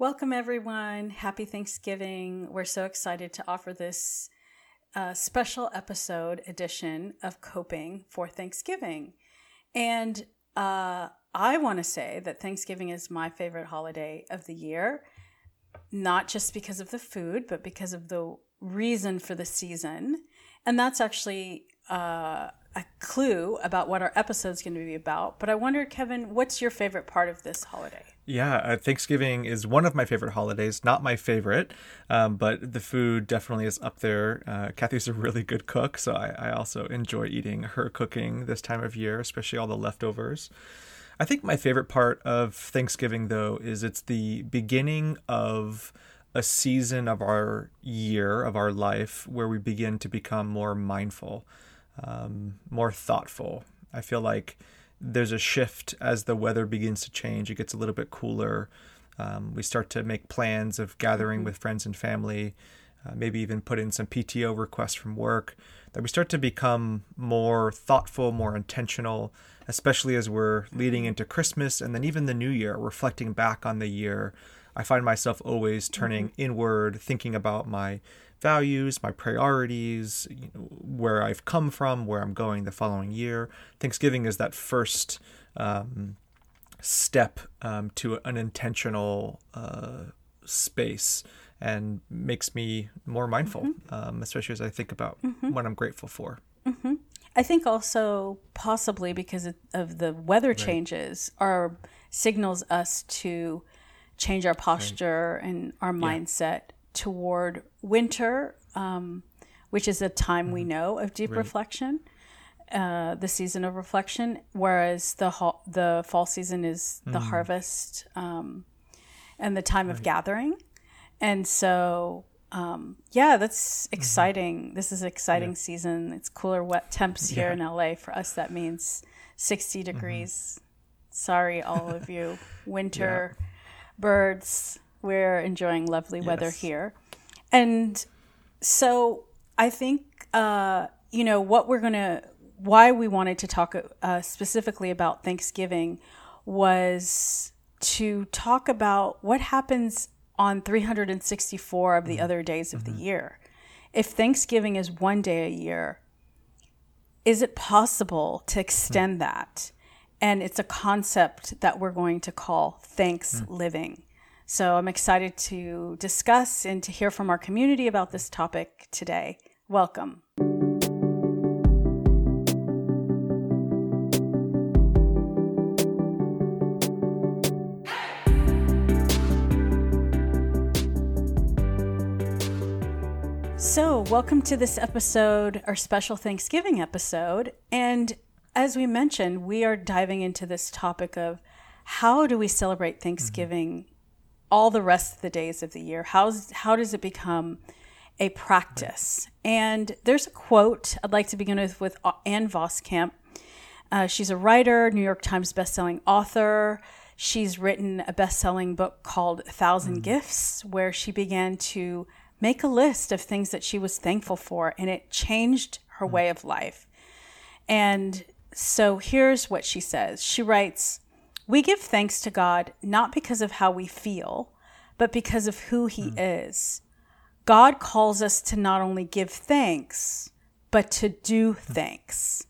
Welcome, everyone. Happy Thanksgiving. We're so excited to offer this uh, special episode edition of Coping for Thanksgiving. And uh, I want to say that Thanksgiving is my favorite holiday of the year, not just because of the food, but because of the reason for the season. And that's actually uh, a clue about what our episode is going to be about. But I wonder, Kevin, what's your favorite part of this holiday? Yeah, uh, Thanksgiving is one of my favorite holidays. Not my favorite, um, but the food definitely is up there. Uh, Kathy's a really good cook, so I, I, also enjoy eating her cooking this time of year, especially all the leftovers. I think my favorite part of Thanksgiving, though, is it's the beginning of a season of our year, of our life, where we begin to become more mindful, um, more thoughtful. I feel like there's a shift as the weather begins to change. It gets a little bit cooler. Um, we start to make plans of gathering mm-hmm. with friends and family, uh, maybe even put in some PTO requests from work. That we start to become more thoughtful, more intentional, especially as we're leading mm-hmm. into Christmas and then even the new year, reflecting back on the year. I find myself always turning mm-hmm. inward, thinking about my values, my priorities, you know, where I've come from, where I'm going the following year. Thanksgiving is that first um, step um, to an intentional uh, space and makes me more mindful, mm-hmm. um, especially as I think about mm-hmm. what I'm grateful for. Mm-hmm. I think also possibly because of the weather right. changes, our signals us to change our posture right. and our mindset. Yeah toward winter, um, which is a time mm we mm-hmm. know of deep right. reflection, uh, the season of reflection, whereas the ho- the fall season is the mm harvest um, and the time right. of gathering. And so, um, yeah, that's mm-hmm. exciting. Mm-hmm. This is an exciting yeah. season. It's cooler, wet temps here yeah. in LA. For us, that means 60 mm-hmm. degrees. Mm-hmm. Sorry, all of you. Winter yeah. birds we're enjoying lovely weather here. And so I think, uh, you know, what we're going to, why we wanted to talk uh, specifically about Thanksgiving was to talk about what happens on 364 of the mm-hmm. other days of mm-hmm. the year. If Thanksgiving is one day a year, is it possible to extend mm-hmm. that? And it's a concept that we're going to call thanks living. So I'm excited to discuss and to hear from our community about this topic today. Welcome. So, welcome to this episode, our special Thanksgiving episode. And as we mentioned, we are diving into this topic of how do we celebrate Thanksgiving mm-hmm all the rest of the days of the year? How's, how does it become a practice? And there's a quote I'd like to begin with with Ann Voskamp. Uh, she's a writer, New York Times bestselling author. She's written a best-selling book called A Thousand mm. Gifts, where she began to make a list of things that she was thankful for, and it changed her mm. way of life. And so here's what she says. She writes, we give thanks to God not because of how we feel, but because of who He mm. is. God calls us to not only give thanks, but to do hmm. thanks.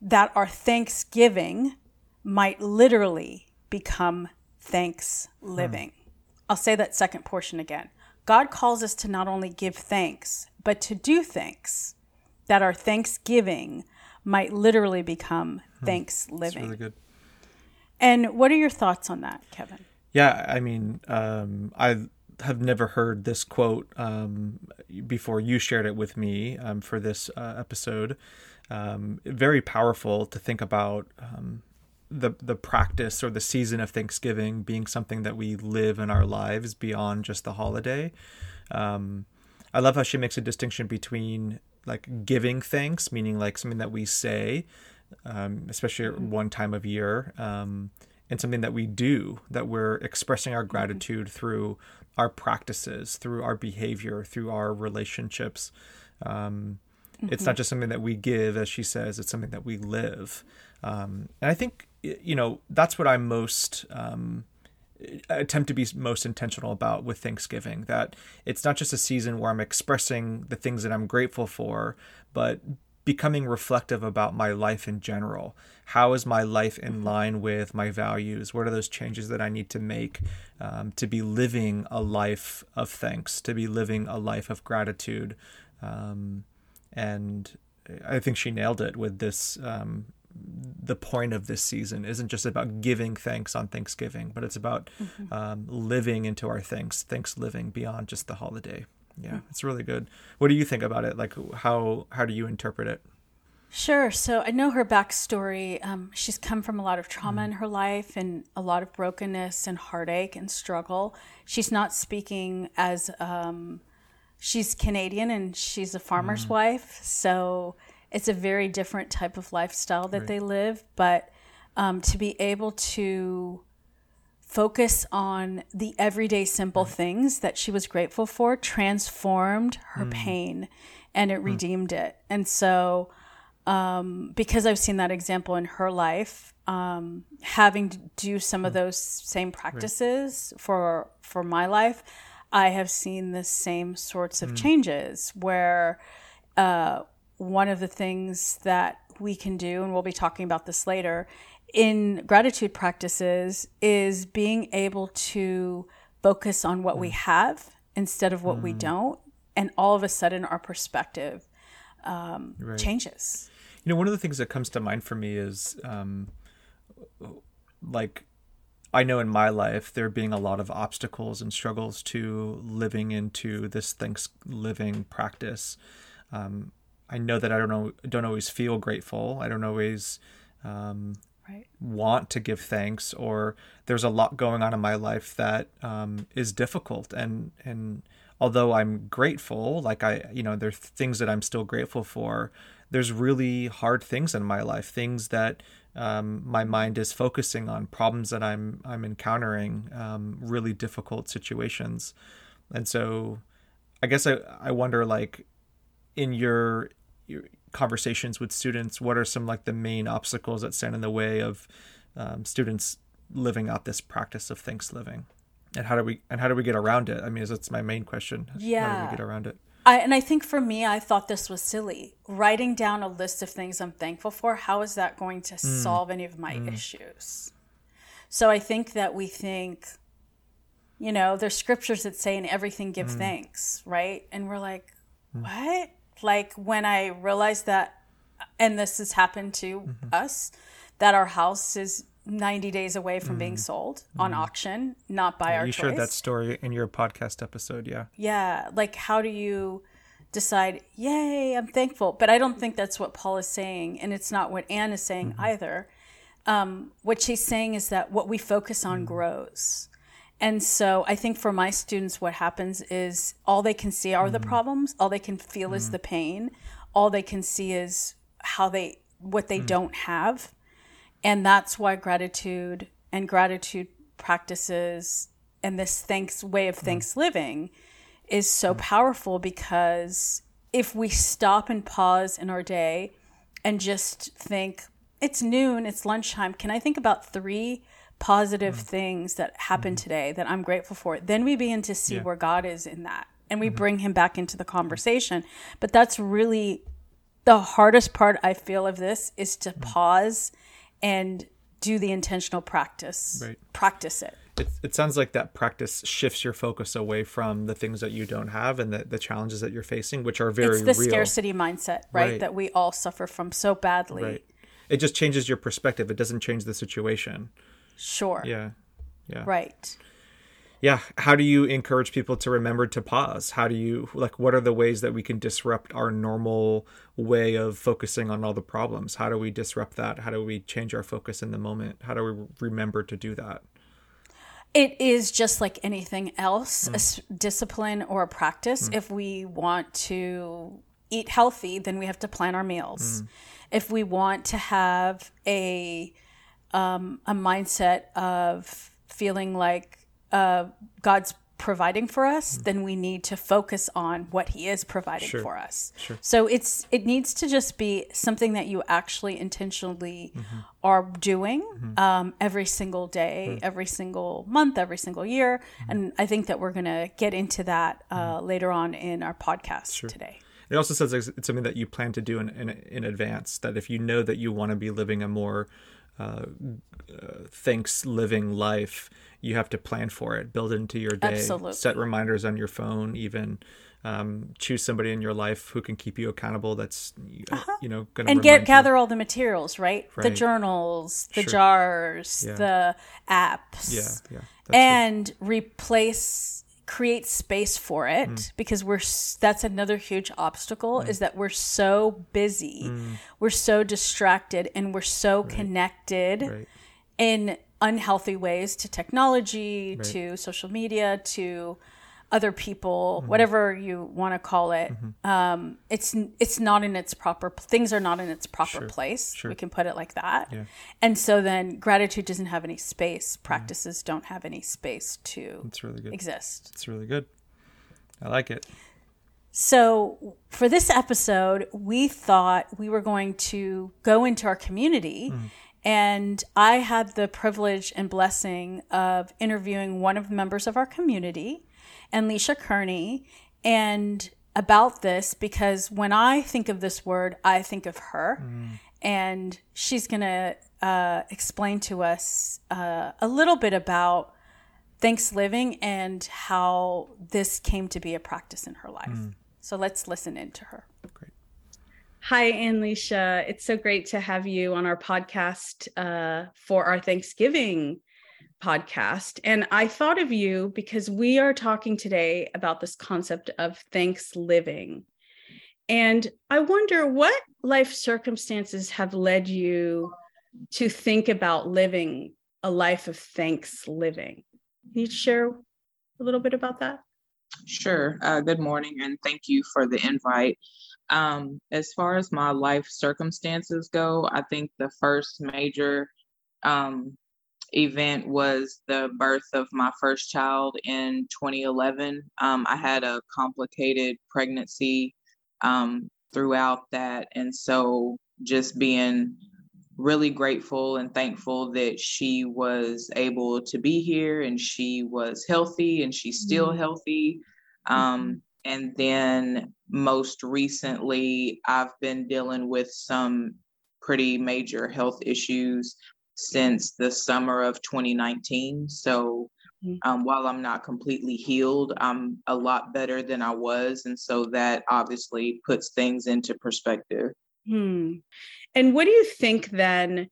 That our thanksgiving might literally become thanks living. Mm. I'll say that second portion again. God calls us to not only give thanks, but to do thanks, that our thanksgiving might literally become mm. thanks living. Really good. And what are your thoughts on that, Kevin? Yeah, I mean, um, I have never heard this quote um, before you shared it with me um, for this uh, episode. Um, very powerful to think about um, the the practice or the season of Thanksgiving being something that we live in our lives beyond just the holiday. Um, I love how she makes a distinction between like giving thanks, meaning like something that we say, um, especially at one time of year, um, and something that we do that we're expressing our mm-hmm. gratitude mm-hmm. through our practices, through our behavior, through our relationships. Um, mm-hmm. It's not just something that we give, as she says, it's something that we live. Um, and I think, you know, that's what I'm most um, attempt to be most intentional about with Thanksgiving. That it's not just a season where I'm expressing the things that I'm grateful for, but becoming reflective about my life in general. How is my life in mm-hmm. line with my values? What are those changes that I need to make um, to be living a life of thanks, to be living a life of gratitude? Um, and I think she nailed it with this. Um, the point of this season isn't just about giving thanks on Thanksgiving, but it's about mm-hmm. Um, living into our thanks, thanks living beyond just the holiday yeah it's really good what do you think about it like how how do you interpret it Sure. So I know her backstory. Um, she's come from a lot of trauma mm. in her life and a lot of brokenness and heartache and struggle. She's not speaking as um, she's Canadian and she's a farmer's mm. wife. So it's a very different type of lifestyle that right. they live. But um, to be able to focus on the everyday simple things that she was grateful for transformed her mm. pain and it mm. redeemed it. And so, um, because I've seen that example in her life, um, having to do some of hmm. those same practices right. for for my life, I have seen the same sorts of mm. changes where uh, one of the things that we can do, and we'll be talking about this later, in gratitude practices is being able to focus on what mm. we have instead of what mm. we don't. And all of a sudden, our perspective um, right. changes. You know, one of the things that comes to mind for me is um, like, I know in my life there being a lot of obstacles and struggles to living into this thanks living practice. Um, I know that I don't know don't always feel grateful. I don't always um, right. want to give thanks or there's a lot going on in my life that um, is difficult and and although i'm grateful like i you know there's things that i'm still grateful for there's really hard things in my life things that um, my mind is focusing on problems that i'm i'm encountering um, really difficult situations and so i guess i i wonder like in your, your conversations with students what are some like the main obstacles that stand in the way of um, students living out this practice of thanks living and how do we and how do we get around it i mean that's my main question yeah how do we get around it I, and I think for me, I thought this was silly. Writing down a list of things I'm thankful for, how is that going to mm. solve any of my mm. issues? So I think that we think, you know, there's scriptures that say in everything give mm. thanks, right? And we're like, mm. what? Like when I realized that, and this has happened to mm-hmm. us, that our house is 90 days away from mm. being sold on auction, not by yeah, our you choice. shared that story in your podcast episode, yeah. Yeah, like how do you decide, yay, I'm thankful? But I don't think that's what Paul is saying, and it's not what Ann is saying mm-hmm. either. Um, what she's saying is that what we focus on mm. grows. And so I think for my students, what happens is all they can see are mm. the problems, all they can feel mm. is the pain, all they can see is how they, what they mm. don't have. And that's why gratitude and gratitude practices and this thanks way of mm. thanks living is so mm. powerful because if we stop and pause in our day and just think, it's noon, it's lunchtime, can I think about three positive mm. things that happen mm. today that I'm grateful for, then we begin to see yeah. where God is in that and we mm-hmm. bring him back into the conversation. But that's really the hardest part I feel of this is to mm. pause and do the intentional practice. Right. Practice it. It, it sounds like that practice shifts your focus away from the things that you don't have and the, the challenges that you're facing, which are very It's the real. scarcity mindset, right? right? That we all suffer from so badly. Right. It just changes your perspective. It doesn't change the situation. Sure. Yeah. Yeah. Right. Yeah. How do you encourage people to remember to pause? How do you, like, what are the ways that we can disrupt our normal way of focusing on all the problems? How do we disrupt that? How do we change our focus in the moment? How do we remember to do that? It is just like anything else, mm. a discipline or a practice. Mm. If we want to eat healthy, then we have to plan our meals. Mm. If we want to have a um, a mindset of feeling like uh, God's providing for us, mm. then we need to focus on what he is providing sure. for us. Sure. So it's it needs to just be something that you actually intentionally mm-hmm. are doing mm-hmm. um, every single day, mm. every single month, every single year. Mm-hmm. And I think that we're going to get into that uh, mm-hmm. later on in our podcast sure. today. It also says it's something that you plan to do in, in, in advance. That if you know that you want to be living a more uh, uh, thanks living life, you have to plan for it, build it into your day, Absolutely. set reminders on your phone, even um, choose somebody in your life who can keep you accountable. That's uh-huh. you know going to and get gather all the materials, right? right. The journals, the sure. jars, yeah. the apps, yeah, yeah, and good. replace create space for it mm. because we're that's another huge obstacle mm. is that we're so busy mm. we're so distracted and we're so right. connected right. in unhealthy ways to technology right. to social media to other people, mm-hmm. whatever you want to call it, mm-hmm. um, it's it's not in its proper. Things are not in its proper sure. place. Sure. We can put it like that. Yeah. And so then gratitude doesn't have any space. Mm-hmm. Practices mm-hmm. don't have any space to. It's really good. Exist. It's really good. I like it. So for this episode, we thought we were going to go into our community. Mm. And I had the privilege and blessing of interviewing one of the members of our community and Leisha Kearney and about this because when I think of this word, I think of her. Mm. And she's going to uh, explain to us uh, a little bit about Thanksgiving and how this came to be a practice in her life. Mm. So let's listen in to her. Great. Hi, Ann Leisha. It's so great to have you on our podcast uh, for our Thanksgiving podcast. And I thought of you because we are talking today about this concept of thanks living. And I wonder what life circumstances have led you to think about living a life of thanks living. Can you share a little bit about that? Sure. Uh, good morning, and thank you for the invite. Um, as far as my life circumstances go, I think the first major um, event was the birth of my first child in 2011. Um, I had a complicated pregnancy um, throughout that. And so just being really grateful and thankful that she was able to be here and she was healthy and she's still mm-hmm. healthy. Um, and then most recently, I've been dealing with some pretty major health issues since the summer of 2019. So mm-hmm. um, while I'm not completely healed, I'm a lot better than I was. And so that obviously puts things into perspective. Hmm. And what do you think then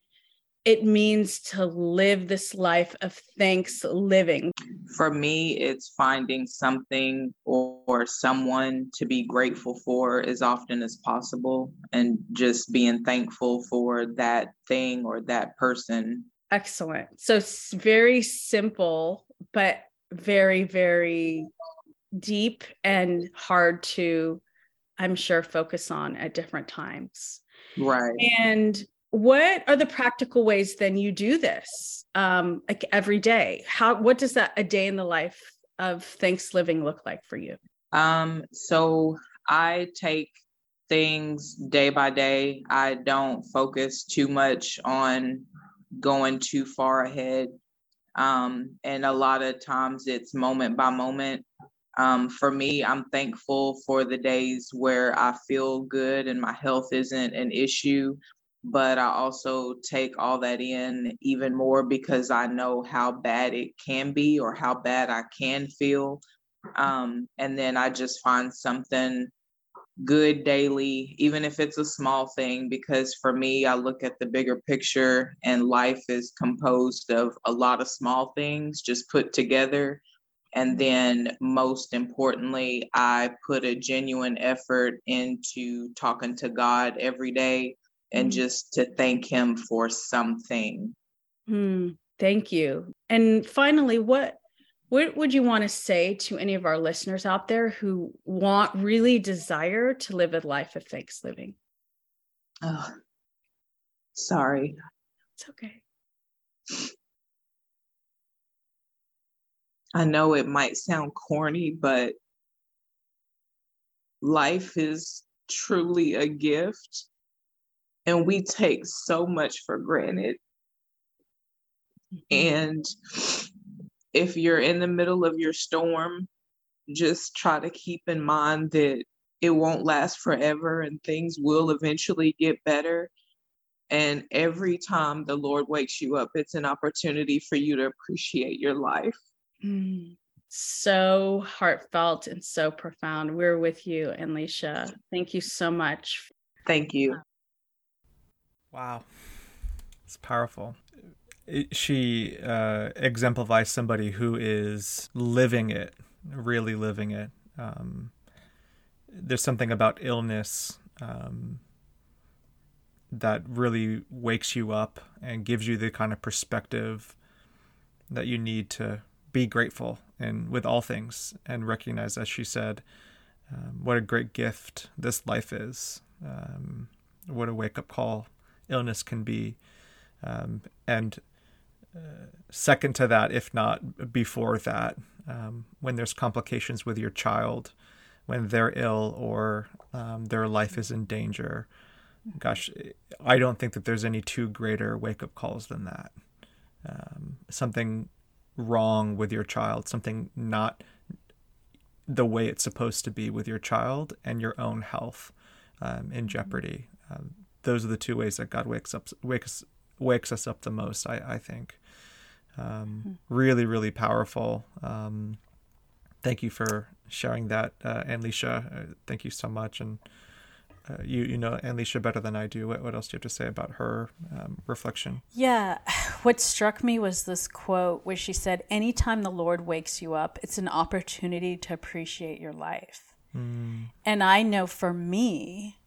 it means to live this life of thanks living? For me, it's finding something or, or, someone to be grateful for as often as possible and just being thankful for that thing or that person. Excellent. So it's very simple, but very, very deep and hard to, I'm sure, focus on at different times. Right. And what are the practical ways then you do this um, like every day? How what does that a day in the life of thanks living look like for you? Um so i take things day by day. I don't focus too much on going too far ahead. Um and a lot of times it's moment by moment. Um, for me, I'm thankful for the days where I feel good and my health isn't an issue but I also take all that in even more because I know how bad it can be or how bad I can feel. Um, and then I just find something good daily, even if it's a small thing, because for me, I look at the bigger picture and life is composed of a lot of small things just put together. And then, most importantly, I put a genuine effort into talking to God every day and mm. just to thank him for something. Mm, thank you. And finally, what what would you want to say to any of our listeners out there who want really desire to live a life of thanks living? Oh, sorry. It's okay. I know it might sound corny, but life is truly a gift. And we take so much for granted. Mm-hmm. And if you're in the middle of your storm, just try to keep in mind that it won't last forever and things will eventually get better. And every time the Lord wakes you up, it's an opportunity for you to appreciate your life. Mm. So heartfelt and so profound. We're with you, Anlisha. Thank you so much. Thank you. Wow. It's powerful. She uh, exemplifies somebody who is living it, really living it. Um, there's something about illness um, that really wakes you up and gives you the kind of perspective that you need to be grateful and with all things and recognize, as she said, um, what a great gift this life is. Um, what a wake up call illness can be. Um, and uh, second to that, if not before that, um, when there's complications with your child, when they're ill or um, their life is in danger. Gosh, I don't think that there's any two greater wake up calls than that. Um, something wrong with your child, something not the way it's supposed to be with your child, and your own health um, in jeopardy. Those are the two ways that God wakes up wakes wakes us up the most. I I think. Um, hmm. really, really powerful. Um, thank you for sharing that, uh, Anlisha. Uh, thank you so much. And uh, you you know Anlisha better than I do. What, what else do you have to say about her um, reflection? Yeah, what struck me was this quote where she said, "Anytime the Lord wakes you up, it's an opportunity to appreciate your life." Mm. And I know for me,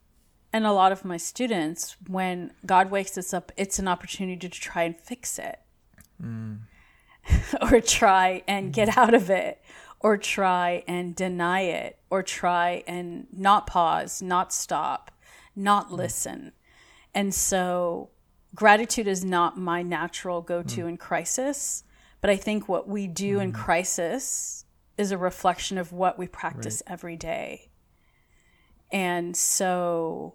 and a lot of my students, when God wakes us up, it's an opportunity to try and fix it. Mm. or try and get out of it or try and deny it or try and not pause, not stop, not mm. listen. And so gratitude is not my natural go to mm. in crisis, but I think what we do mm. in crisis is a reflection of what we practice right. every day. And so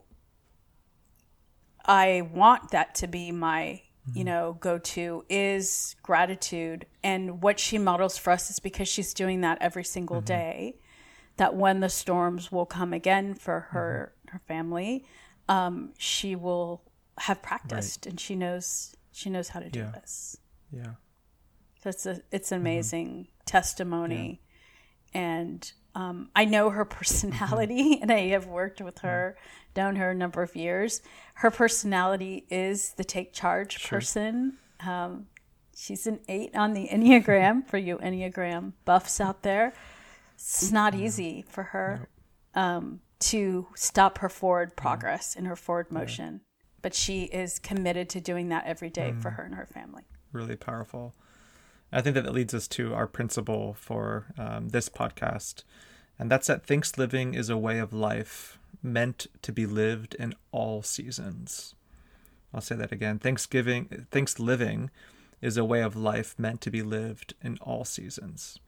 I want that to be my you mm-hmm. know, go to is gratitude. And what she models for us is because she's doing that every single mm-hmm. day, that when the storms will come again for her mm-hmm. her family, um, she will have practiced right. and she knows she knows how to do yeah. this. Yeah. So it's a it's an mm-hmm. amazing mm-hmm. testimony. Yeah. And um, I know her personality and I have worked with her known her a number of years. Her personality is the take charge sure. person. Um, she's an eight on the Enneagram for you Enneagram buffs out there. It's not easy for her um, to stop her forward progress in her forward motion, but she is committed to doing that every day mm. for her and her family. Really powerful. I think that, that leads us to our principle for um, this podcast, and that's that thinks living is a way of life meant to be lived in all seasons. I'll say that again. Thanksgiving, thanks living is a way of life meant to be lived in all seasons.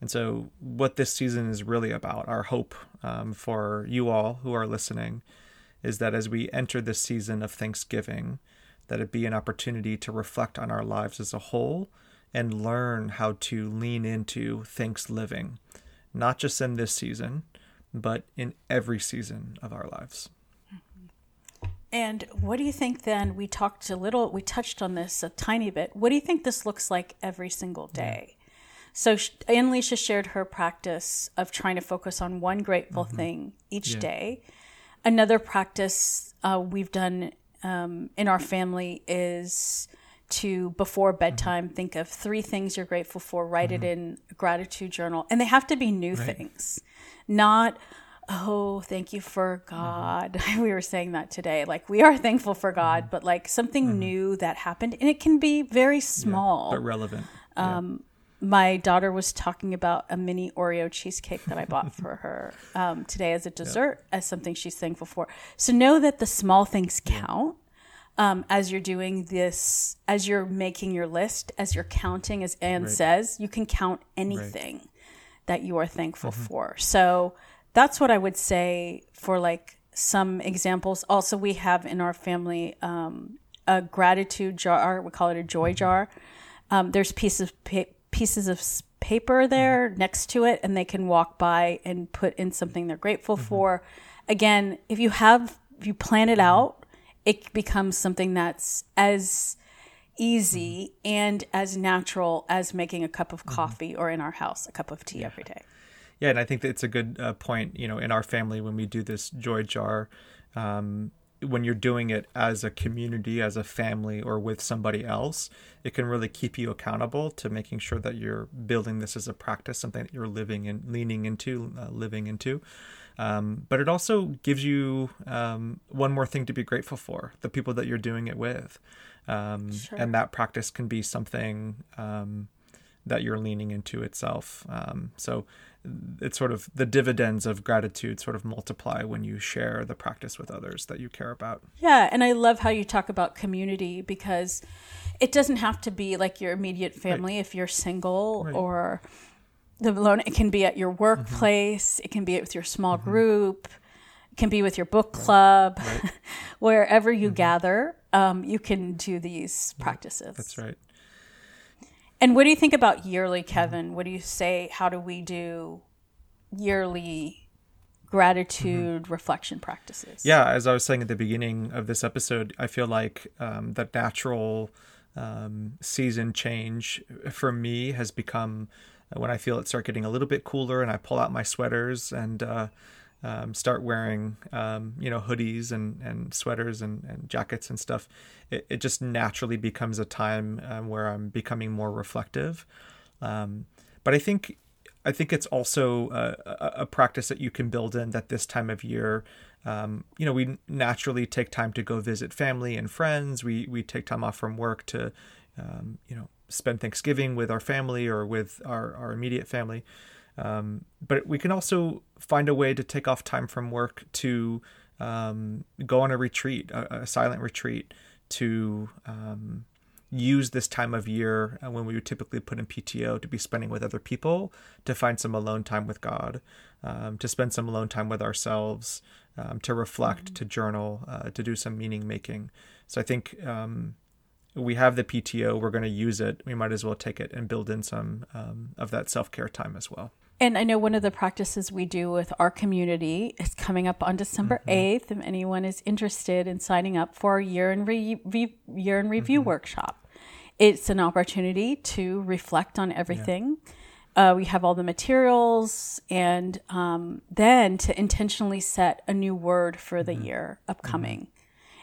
And so, what this season is really about, our hope um, for you all who are listening, is that as we enter this season of Thanksgiving, that it be an opportunity to reflect on our lives as a whole and learn how to lean into thanks living, not just in this season, but in every season of our lives. And what do you think then? We talked a little, we touched on this a tiny bit. What do you think this looks like every single day? Yeah. So, Anlisha shared her practice of trying to focus on one grateful mm-hmm. thing each yeah. day. Another practice uh, we've done um, in our family is to before bedtime mm-hmm. think of three things you're grateful for write mm-hmm. it in a gratitude journal and they have to be new right. things not oh thank you for god mm-hmm. we were saying that today like we are thankful for god mm-hmm. but like something mm-hmm. new that happened and it can be very small yeah, but relevant um, yeah. my daughter was talking about a mini oreo cheesecake that i bought for her um, today as a dessert yeah. as something she's thankful for so know that the small things count um, as you're doing this, as you're making your list, as you're counting, as Ann right. says, you can count anything right. that you are thankful mm-hmm. for. So that's what I would say for like some examples. Also, we have in our family um, a gratitude jar. We call it a joy mm-hmm. jar. Um, there's pieces of pa- pieces of paper there mm-hmm. next to it, and they can walk by and put in something they're grateful mm-hmm. for. Again, if you have if you plan it mm-hmm. out it becomes something that's as easy and as natural as making a cup of mm-hmm. coffee mm-hmm. or in our house a cup of tea yeah. every day. Yeah, and I think that's a good uh, point. You know, in our family, when we do this joy jar, um, when you're doing it as a community, as a family, or with somebody else, it can really keep you accountable to making sure that you're building this as a practice, something that you're living and leaning into, uh, living into. Um, but it also gives you um, one more thing to be grateful for the people that you're doing it with. Um, sure. And that practice can be something um, that you're leaning into itself. Um, so it's sort of the dividends of gratitude sort of multiply when you share the practice with others that you care about. Yeah. And I love how you talk about community because it doesn't have to be like your immediate family right. if you're single right. or the alone it can be at your workplace mm-hmm. it can be with your small mm-hmm. group it can be with your book club right. Right. wherever you mm-hmm. gather um, you can do these practices that's right and what do you think about yearly kevin? What do you say? How do we do yearly gratitude mm-hmm. reflection practices? Yeah as i was saying at the beginning of this episode i feel like um, the natural um, season change for me has become when I feel it start getting a little bit cooler and I pull out my sweaters and uh, um, start wearing um, you know hoodies and, and sweaters and, and jackets and stuff, it, it just naturally becomes a time um, where I'm becoming more reflective. Um, but I think I think it's also a, a, practice that you can build in that this time of year. Um, you know, we naturally take time to go visit family and friends. We we take time off from work to, um, you know, spend Thanksgiving with our family or with our, our immediate family. Um, but we can also find a way to take off time from work to um, go on a retreat, a, a silent retreat, to um, use this time of year uh, when we would typically put in PTO to be spending with other people, to find some alone time with God, um, to spend some alone time with ourselves, um, to reflect, mm-hmm. to journal, uh, to do some meaning making. So I think um, we have the PTO, we're going to use it. We might as well take it and build in some um, of that self care time as well. And I know one of the practices we do with our community is coming up on December mm-hmm. 8th. If anyone is interested in signing up for our year in, re- re- year in review mm-hmm. workshop, it's an opportunity to reflect on everything. Yeah. Uh, we have all the materials and um, then to intentionally set a new word for the mm-hmm. year upcoming. Mm-hmm.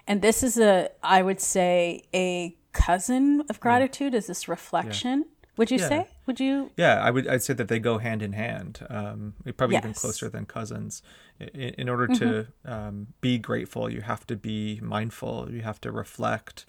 And this is a, I would say, a cousin of gratitude. Yeah. Is this reflection? Yeah. Would you yeah. say? Would you? Yeah, I would. I'd say that they go hand in hand. Um, probably yes. even closer than cousins. In, in order to mm-hmm. um, be grateful, you have to be mindful. You have to reflect.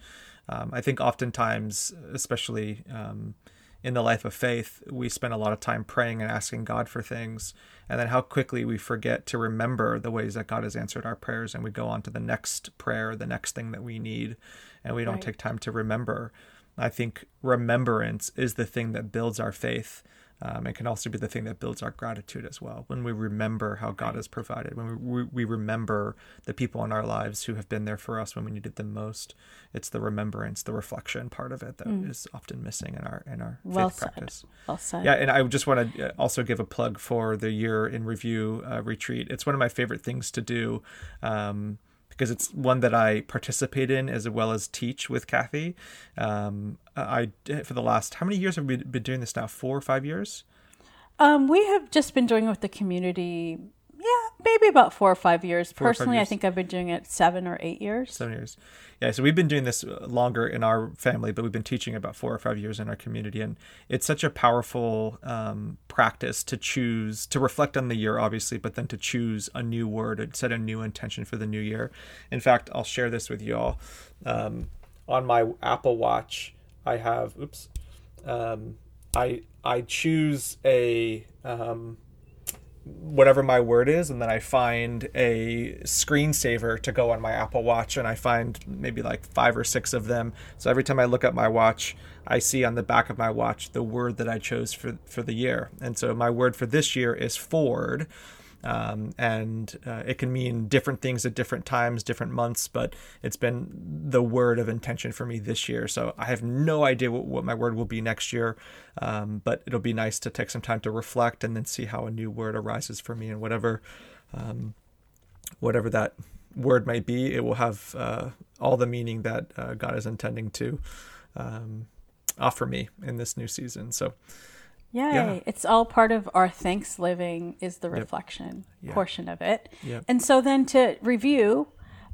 Um, I think oftentimes, especially um, in the life of faith, we spend a lot of time praying and asking God for things, and then how quickly we forget to remember the ways that God has answered our prayers, and we go on to the next prayer, the next thing that we need, and we don't right. take time to remember. I think remembrance is the thing that builds our faith um, it can also be the thing that builds our gratitude as well. When we remember how God has provided, when we, we remember the people in our lives who have been there for us when we needed them most, it's the remembrance, the reflection part of it that mm. is often missing in our in our well faith said. practice. Well said. Yeah, and I just want to uh, also give a plug for the year in review uh, retreat. It's one of my favorite things to do. Um, because it's one that I participate in as well as teach with Kathy. Um, I for the last how many years have we been doing this now? Four or five years. Um, we have just been doing it with the community. Maybe about four or five years. Four Personally, years. I think I've been doing it seven or eight years. Seven years. Yeah, so we've been doing this longer in our family, but we've been teaching about four or five years in our community, and it's such a powerful um, practice to choose to reflect on the year, obviously, but then to choose a new word and set a new intention for the new year. In fact, I'll share this with you all. Um, on my Apple Watch, I have oops, um, I I choose a um, whatever my word is, and then I find a screensaver to go on my Apple Watch, and I find maybe like five or six of them. So every time I look at my watch, I see on the back of my watch the word that I chose for for the year. And so my word for this year is Ford. Um, and uh, it can mean different things at different times, different months, but it's been the word of intention for me this year. So I have no idea what, what my word will be next year, um, but it'll be nice to take some time to reflect and then see how a new word arises for me and whatever, um, whatever that word might be, it will have uh, all the meaning that uh, God is intending to um, offer me in this new season. So. Yay. Yeah. It's all part of our thanks living is the reflection yep. portion of it. Yep. And so then to review,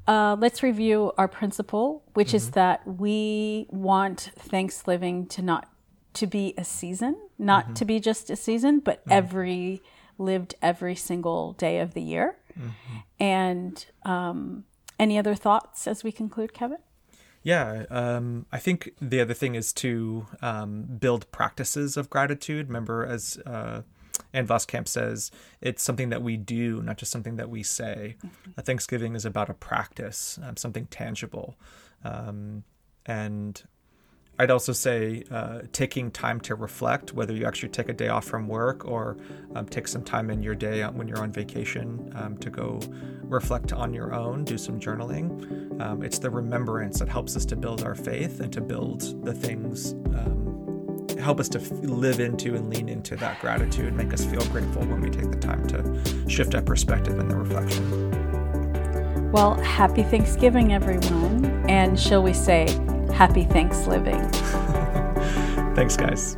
uh, let's review our principle, which mm-hmm. is that we want thanks living to not to be a season, not mm-hmm. to be just a season, but mm-hmm. every lived every single day of the year. Mm-hmm. And um, any other thoughts as we conclude, Kevin? Yeah, um, I think the other thing is to um, build practices of gratitude. Remember, as uh, Ann Voskamp says, it's something that we do, not just something that we say. Mm-hmm. Thanksgiving is about a practice, um, something tangible. Um, and I'd also say uh, taking time to reflect, whether you actually take a day off from work or um, take some time in your day when you're on vacation um, to go reflect on your own, do some journaling. Um, it's the remembrance that helps us to build our faith and to build the things, um, help us to f- live into and lean into that gratitude, make us feel grateful when we take the time to shift our perspective in the reflection. Well, happy Thanksgiving, everyone. And shall we say, happy Thanksgiving. Thanks, guys.